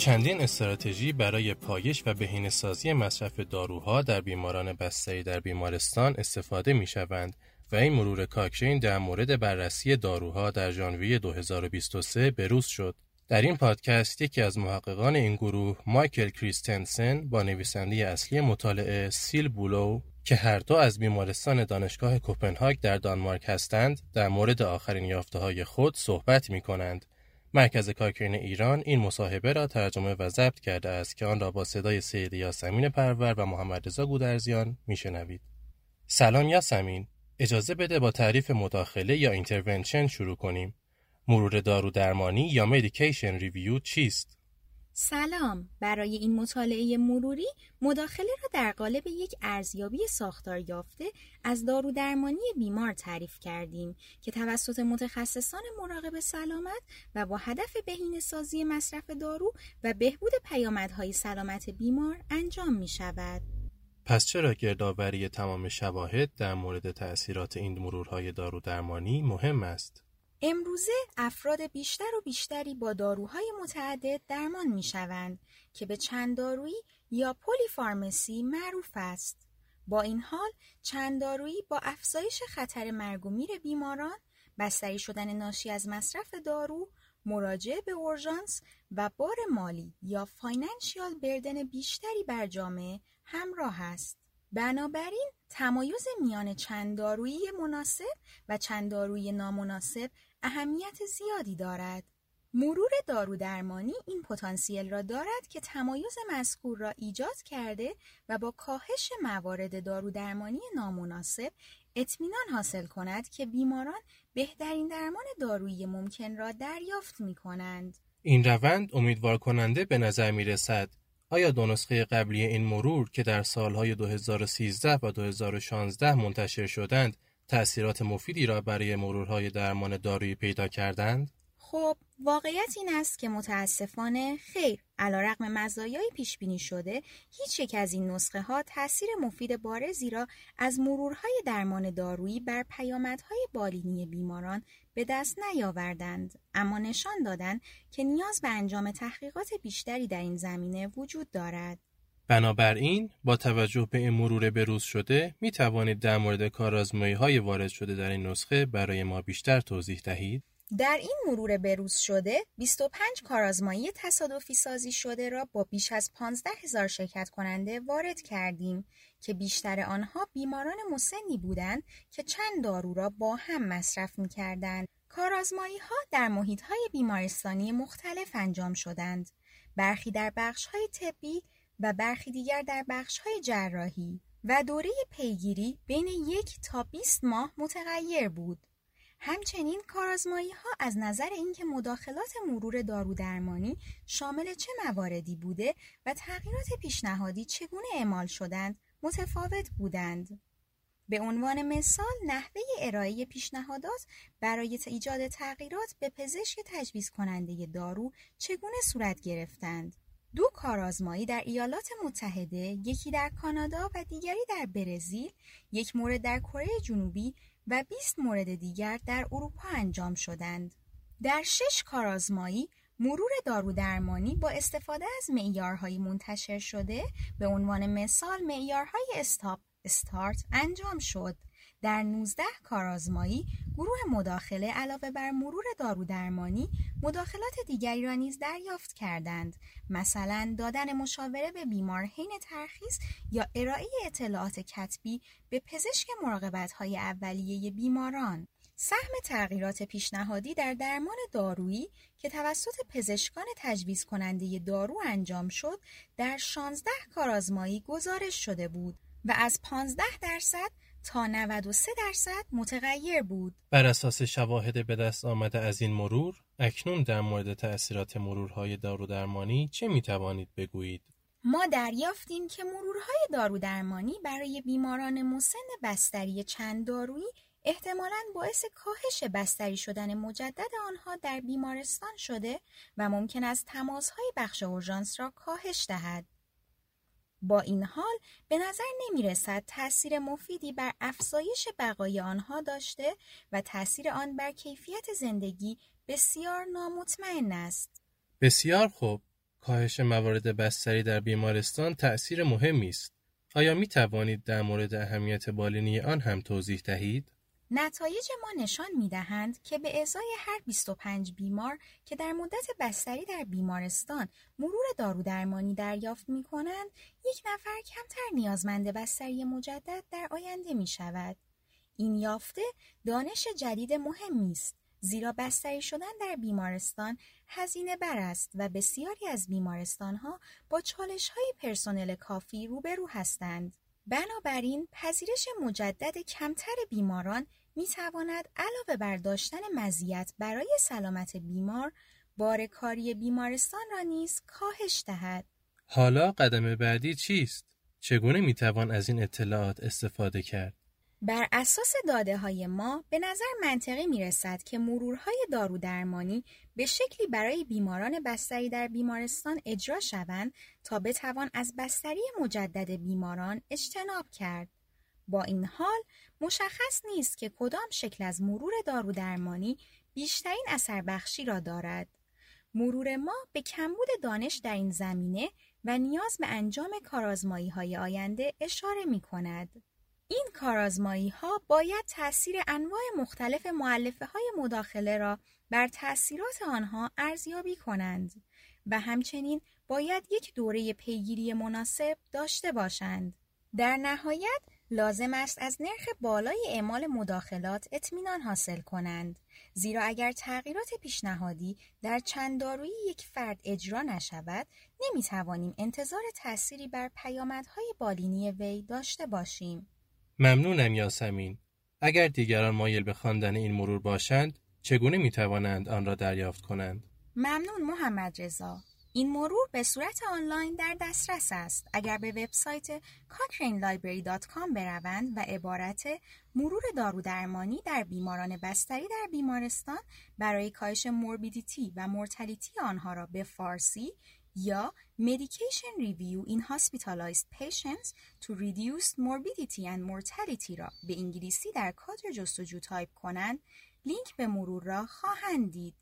چندین استراتژی برای پایش و بهینه‌سازی مصرف داروها در بیماران بستری در بیمارستان استفاده می‌شوند و این مرور کاکرین در مورد بررسی داروها در ژانویه 2023 بروز شد. در این پادکست یکی از محققان این گروه مایکل کریستنسن با نویسنده اصلی مطالعه سیل بولو که هر دو از بیمارستان دانشگاه کوپنهاگ در دانمارک هستند در مورد آخرین یافته های خود صحبت می کنند. مرکز کاکرین ایران این مصاحبه را ترجمه و ضبط کرده است که آن را با صدای سید یاسمین پرور و محمد رضا گودرزیان میشنوید. سلام یاسمین اجازه بده با تعریف مداخله یا intervention شروع کنیم. مرور دارو درمانی یا medication review چیست؟ سلام برای این مطالعه مروری مداخله را در قالب یک ارزیابی ساختار یافته از دارو درمانی بیمار تعریف کردیم که توسط متخصصان مراقبت سلامت و با هدف بهینه سازی مصرف دارو و بهبود پیامدهای سلامت بیمار انجام می شود. پس چرا گردآوری تمام شواهد در مورد تأثیرات این مرورهای دارو درمانی مهم است؟ امروزه افراد بیشتر و بیشتری با داروهای متعدد درمان می شوند که به چند دارویی یا پلی فارمسی معروف است. با این حال چند دارویی با افزایش خطر مرگ و میر بیماران، بستری شدن ناشی از مصرف دارو، مراجعه به اورژانس و بار مالی یا فاینانشیال بردن بیشتری بر جامعه همراه است. بنابراین تمایز میان چند دارویی مناسب و چند دارویی نامناسب اهمیت زیادی دارد. مرور دارو درمانی این پتانسیل را دارد که تمایز مذکور را ایجاد کرده و با کاهش موارد دارو درمانی نامناسب اطمینان حاصل کند که بیماران بهترین درمان دارویی ممکن را دریافت می کنند. این روند امیدوار کننده به نظر می رسد. آیا دو نسخه قبلی این مرور که در سالهای 2013 و 2016 منتشر شدند تأثیرات مفیدی را برای مرورهای درمان دارویی پیدا کردند؟ خب واقعیت این است که متاسفانه خیر علیرغم مزایای پیش بینی شده هیچ یک از این نسخه ها تاثیر مفید بارزی را از مرورهای درمان دارویی بر پیامدهای بالینی بیماران به دست نیاوردند اما نشان دادند که نیاز به انجام تحقیقات بیشتری در این زمینه وجود دارد بنابراین با توجه به مرور بروز شده می توانید در مورد کارآزمایی های وارد شده در این نسخه برای ما بیشتر توضیح دهید؟ در این مرور بروز شده 25 کارآزمایی تصادفی سازی شده را با بیش از 15 هزار شرکت کننده وارد کردیم که بیشتر آنها بیماران مسنی بودند که چند دارو را با هم مصرف می کردند. کارآزمایی ها در محیط های بیمارستانی مختلف انجام شدند. برخی در بخش های طبی و برخی دیگر در بخش های جراحی و دوره پیگیری بین یک تا 20 ماه متغیر بود. همچنین کارازمایی ها از نظر اینکه مداخلات مرور دارو درمانی شامل چه مواردی بوده و تغییرات پیشنهادی چگونه اعمال شدند متفاوت بودند. به عنوان مثال نحوه ارائه پیشنهادات برای ایجاد تغییرات به پزشک تجویز کننده دارو چگونه صورت گرفتند. دو کارآزمایی در ایالات متحده، یکی در کانادا و دیگری در برزیل، یک مورد در کره جنوبی و 20 مورد دیگر در اروپا انجام شدند. در شش کارآزمایی مرور دارو درمانی با استفاده از معیارهای منتشر شده به عنوان مثال معیارهای استاپ استارت انجام شد. در 19 کارآزمایی گروه مداخله علاوه بر مرور دارو درمانی مداخلات دیگری را نیز دریافت کردند. مثلا دادن مشاوره به بیمار حین ترخیص یا ارائه اطلاعات کتبی به پزشک مراقبت های اولیه بیماران. سهم تغییرات پیشنهادی در درمان دارویی که توسط پزشکان تجویز کننده دارو انجام شد در 16 کارآزمایی گزارش شده بود و از 15 درصد تا 93 درصد متغیر بود. بر اساس شواهد به دست آمده از این مرور، اکنون در مورد تأثیرات مرورهای دارودرمانی چه می توانید بگویید؟ ما دریافتیم که مرورهای دارودرمانی برای بیماران مسن بستری چند دارویی احتمالاً باعث کاهش بستری شدن مجدد آنها در بیمارستان شده و ممکن است تماسهای بخش اورژانس را کاهش دهد. با این حال به نظر نمی رسد تأثیر مفیدی بر افزایش بقای آنها داشته و تأثیر آن بر کیفیت زندگی بسیار نامطمئن است. بسیار خوب. کاهش موارد بستری در بیمارستان تأثیر مهمی است. آیا می توانید در مورد اهمیت بالینی آن هم توضیح دهید؟ نتایج ما نشان می دهند که به ازای هر 25 بیمار که در مدت بستری در بیمارستان مرور دارودرمانی دریافت می کنند، یک نفر کمتر نیازمند بستری مجدد در آینده می شود. این یافته دانش جدید مهمی است زیرا بستری شدن در بیمارستان هزینه بر است و بسیاری از بیمارستانها با چالش های پرسنل کافی روبرو هستند. بنابراین پذیرش مجدد کمتر بیماران می تواند علاوه بر داشتن مزیت برای سلامت بیمار بار کاری بیمارستان را نیز کاهش دهد. حالا قدم بعدی چیست؟ چگونه می توان از این اطلاعات استفاده کرد؟ بر اساس داده های ما به نظر منطقی می رسد که مرورهای دارودرمانی به شکلی برای بیماران بستری در بیمارستان اجرا شوند تا بتوان از بستری مجدد بیماران اجتناب کرد. با این حال مشخص نیست که کدام شکل از مرور دارودرمانی بیشترین اثر بخشی را دارد. مرور ما به کمبود دانش در این زمینه و نیاز به انجام کارازمایی های آینده اشاره می کند. این کارازمایی ها باید تأثیر انواع مختلف معلفه های مداخله را بر تأثیرات آنها ارزیابی کنند و همچنین باید یک دوره پیگیری مناسب داشته باشند. در نهایت لازم است از نرخ بالای اعمال مداخلات اطمینان حاصل کنند زیرا اگر تغییرات پیشنهادی در چند دارویی یک فرد اجرا نشود نمی توانیم انتظار تأثیری بر پیامدهای بالینی وی داشته باشیم ممنونم یاسمین. اگر دیگران مایل به خواندن این مرور باشند چگونه می توانند آن را دریافت کنند؟ ممنون محمد رضا. این مرور به صورت آنلاین در دسترس است. اگر به وبسایت cochranelibrary.com بروند و عبارت مرور دارودرمانی در بیماران بستری در بیمارستان برای کاهش موربیدیتی و مورتالیتی آنها را به فارسی یا Medication Review in Hospitalized Patients to Reduce Morbidity and Mortality را به انگلیسی در کادر جستجو تایپ کنند لینک به مرور را خواهند دید.